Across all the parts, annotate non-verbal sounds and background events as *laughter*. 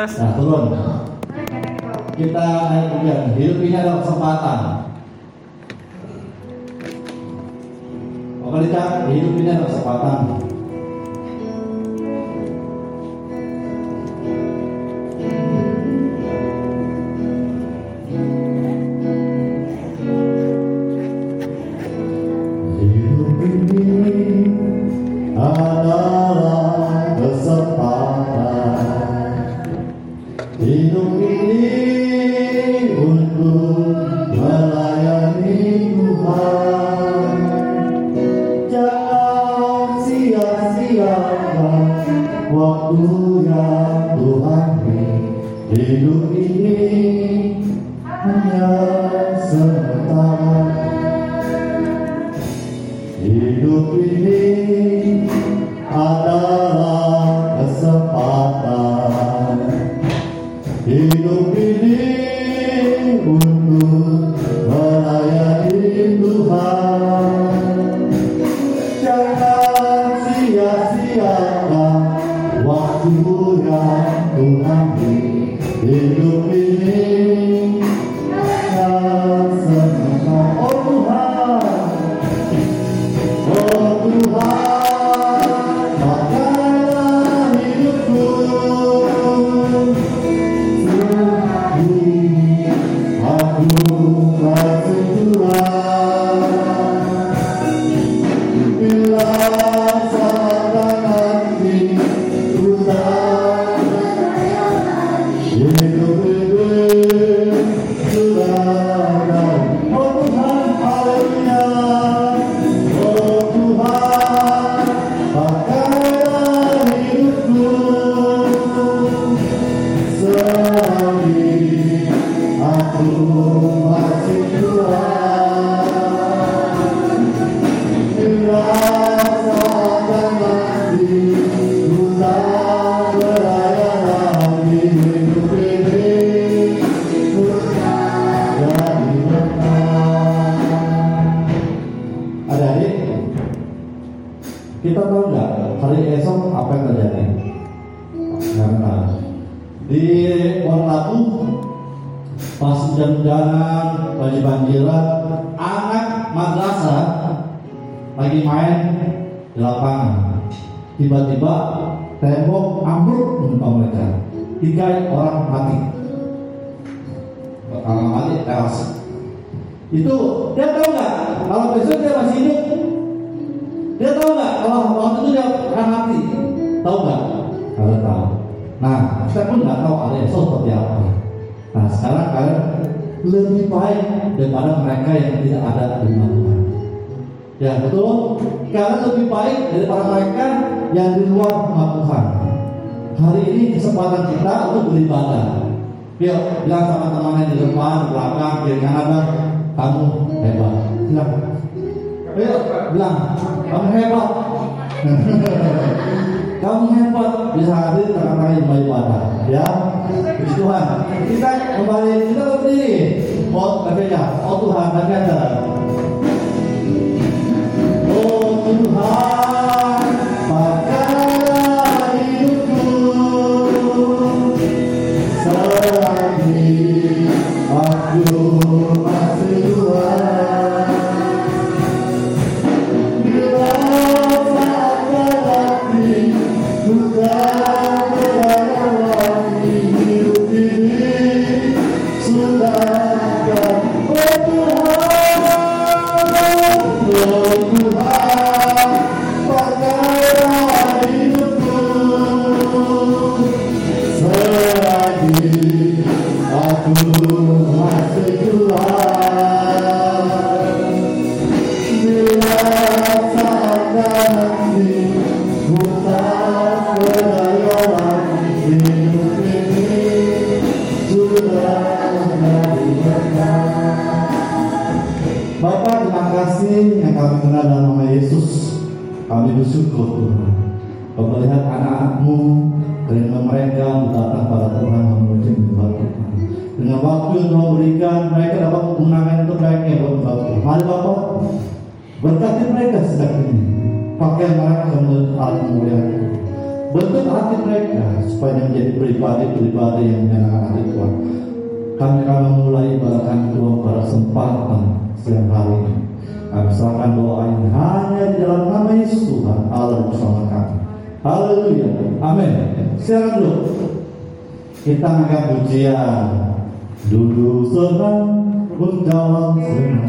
Tes. Nah turun. Kita naik kemudian. Hidup ini kesempatan. Lita, hidup ini kesempatan. Waktu yang Tuhan beri Hidup ini hanya Tiga orang mati. Kalau mati tewas. Itu dia tahu nggak kalau besok dia masih hidup? Dia tahu nggak kalau waktu itu dia akan mati? Tahu nggak? Kalau tahu. Nah, kita pun nggak tahu ada esok seperti apa. Nah, sekarang kalian lebih baik daripada mereka yang tidak ada di rumah. Ya betul. Kalian lebih baik daripada mereka yang di luar rumah Tuhan. Hari ini kesempatan kita untuk beribadah. Yuk, bilang sama teman yang di depan, belakang, kiri kanan, kamu hebat. Bilang, ayo bilang, kamu hebat. *laughs* kamu hebat bisa hadir yang ibadah. Ya, puji Tuhan. Kita kembali kita berdiri. Oh, katanya, oh Tuhan, katanya. Aku enak hati Tuhan. Kami akan memulai ibadah Tuhan pada kesempatan siang hari ini. Kami serahkan doa ini hanya di dalam nama Yesus Tuhan. Allah bersama kami. Haleluya. Amin. Silakan dulu Kita angkat pujian. Dulu senang Mendalam senang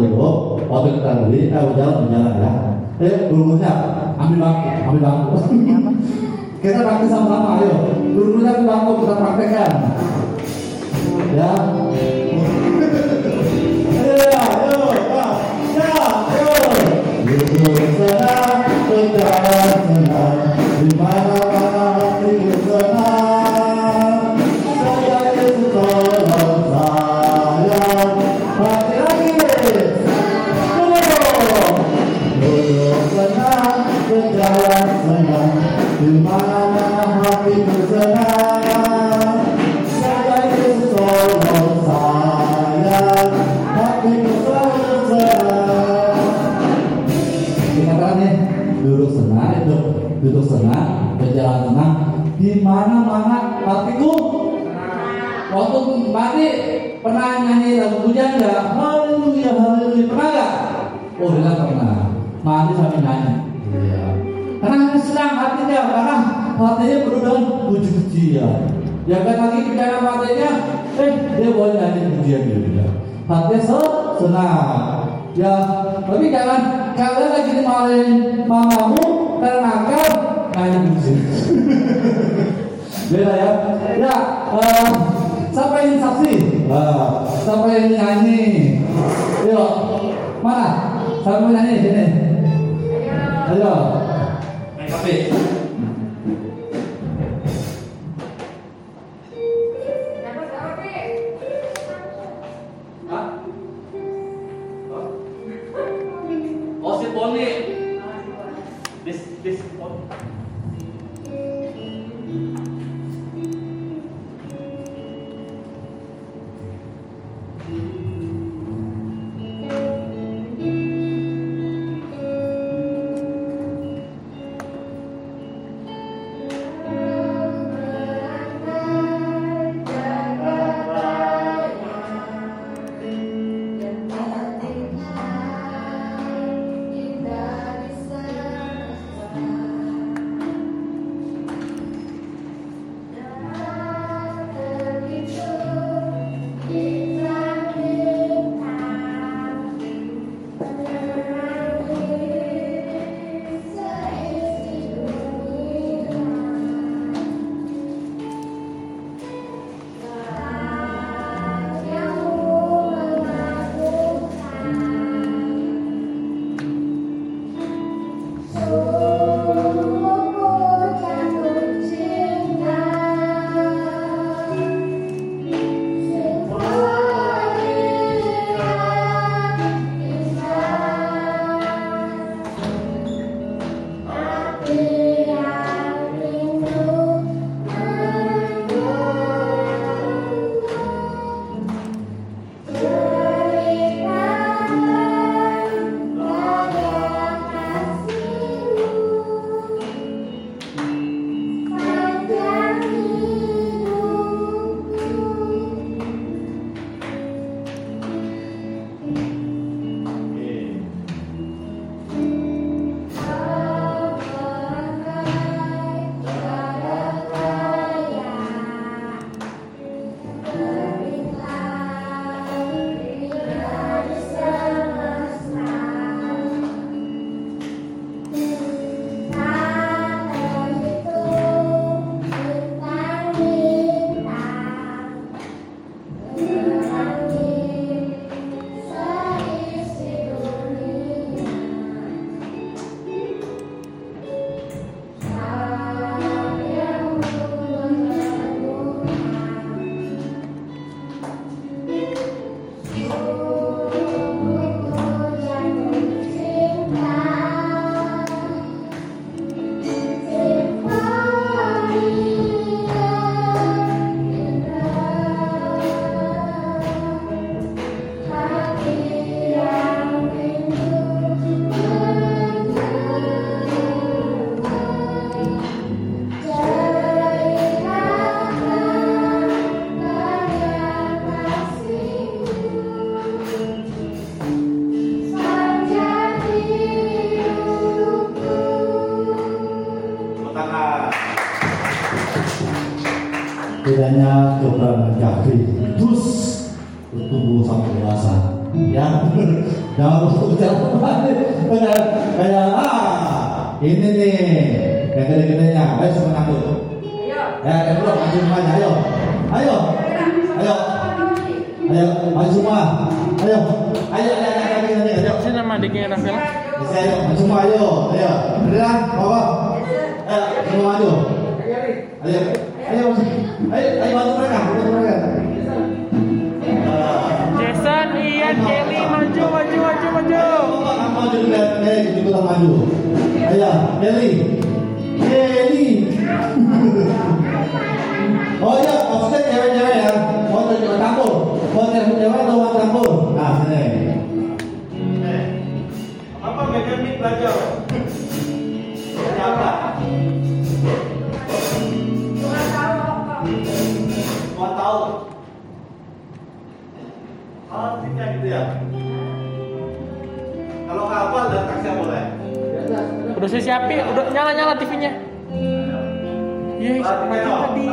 bego, waktu kita beli, eh, jalan menjalan ya. Eh ambil bangku, ambil bangku. *laughs* kita praktek sama-sama, ayo. Gurunya ambil bangku kita praktekkan. Ya. Senang, senang, senang. hanya kemudian dia bilang. Hati senang. Ya, tapi jangan kalian lagi dimarahin mamamu karena nakal, main musik. Beda ya. Ya, uh, siapa yang saksi? Uh, siapa yang nyanyi? Yuk, mana? Siapa yang nyanyi sini? Ayo. Ayo. Ayo. Ya, jangan untuk bicara kayak kayak ah ini nih yang gede-gedenya, ayo. Semua takut. Ya, ya belum maju semuanya, ayo, ayo, ayo, ayo, maju semua, ayo, ayo, ayo, ayo, ayo, ayo, ayo. Sini nama adiknya Rafael. Bisa ayo, maju semua, ayo, ayo, beneran, bawa, ayo, semua maju, ayo, ayo, ayo, ayo bantu mereka. Eh, ikutan maju. Ayo, Kelly, Kelly. *laughs* Oh iya, maksudnya cewek-cewek ya. Mau cewek campur. Mau cewek-cewek atau mau campur. Nah. Eh, Apa megang belajar? Siapin, udah nyala-nyala TV-nya. Iya, mati tadi.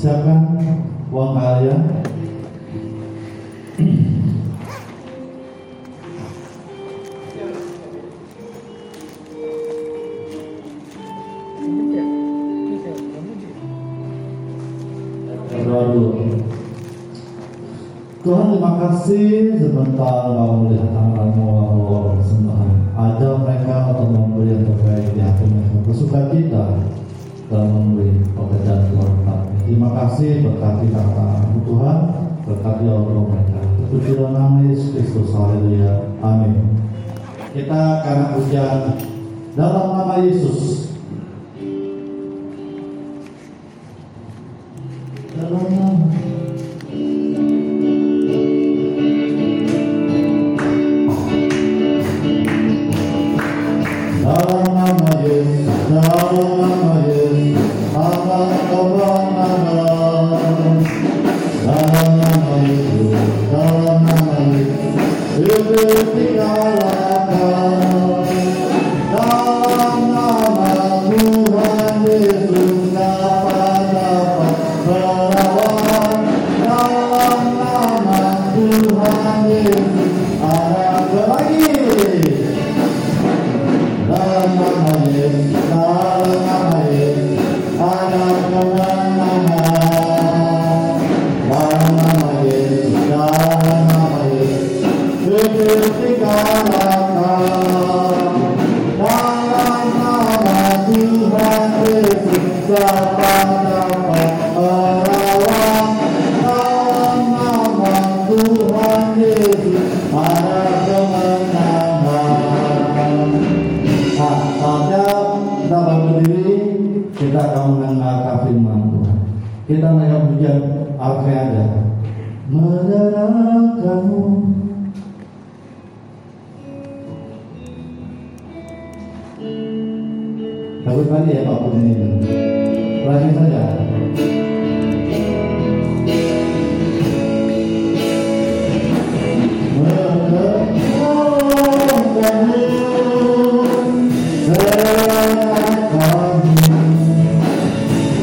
siapkan uang kalian Tuhan terima kasih. Sebentar mau lihat kasih, berkati kata Tuhan, berkati Allah mereka. Puji dan nangis, Kristus, haleluya. Amin. Kita akan ujian dalam nama Yesus. Dalam nama Yesus. Takut mati ya Pak Putih ini. Saja.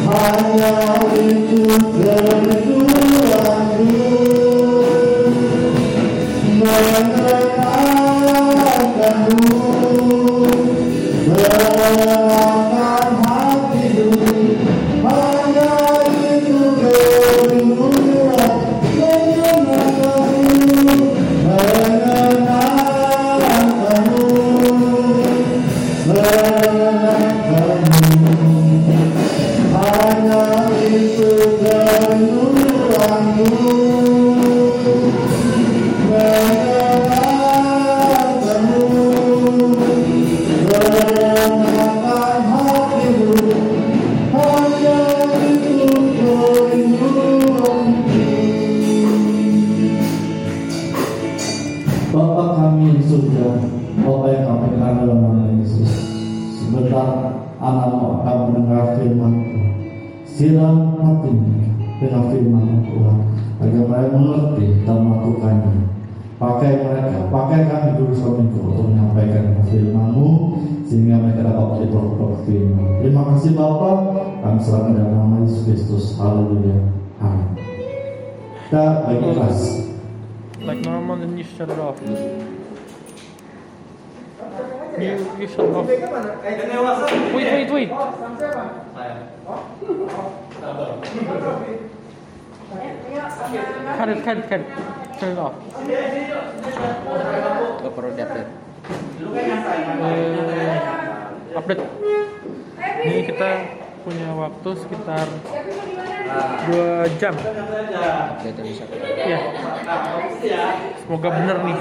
Hanya itu kasih Bapa, kami serahkan dalam nama Yesus Kristus. Haleluya. Amin. Kita bagi kelas. Like normal Tak nama ini syaraf. You, you shut off. Wait, wait, wait. Cut it, cut it, cut it. Turn it off. Gak perlu di update. Uh, update. ini kita punya waktu sekitar dua jam. Ya. Semoga benar nih.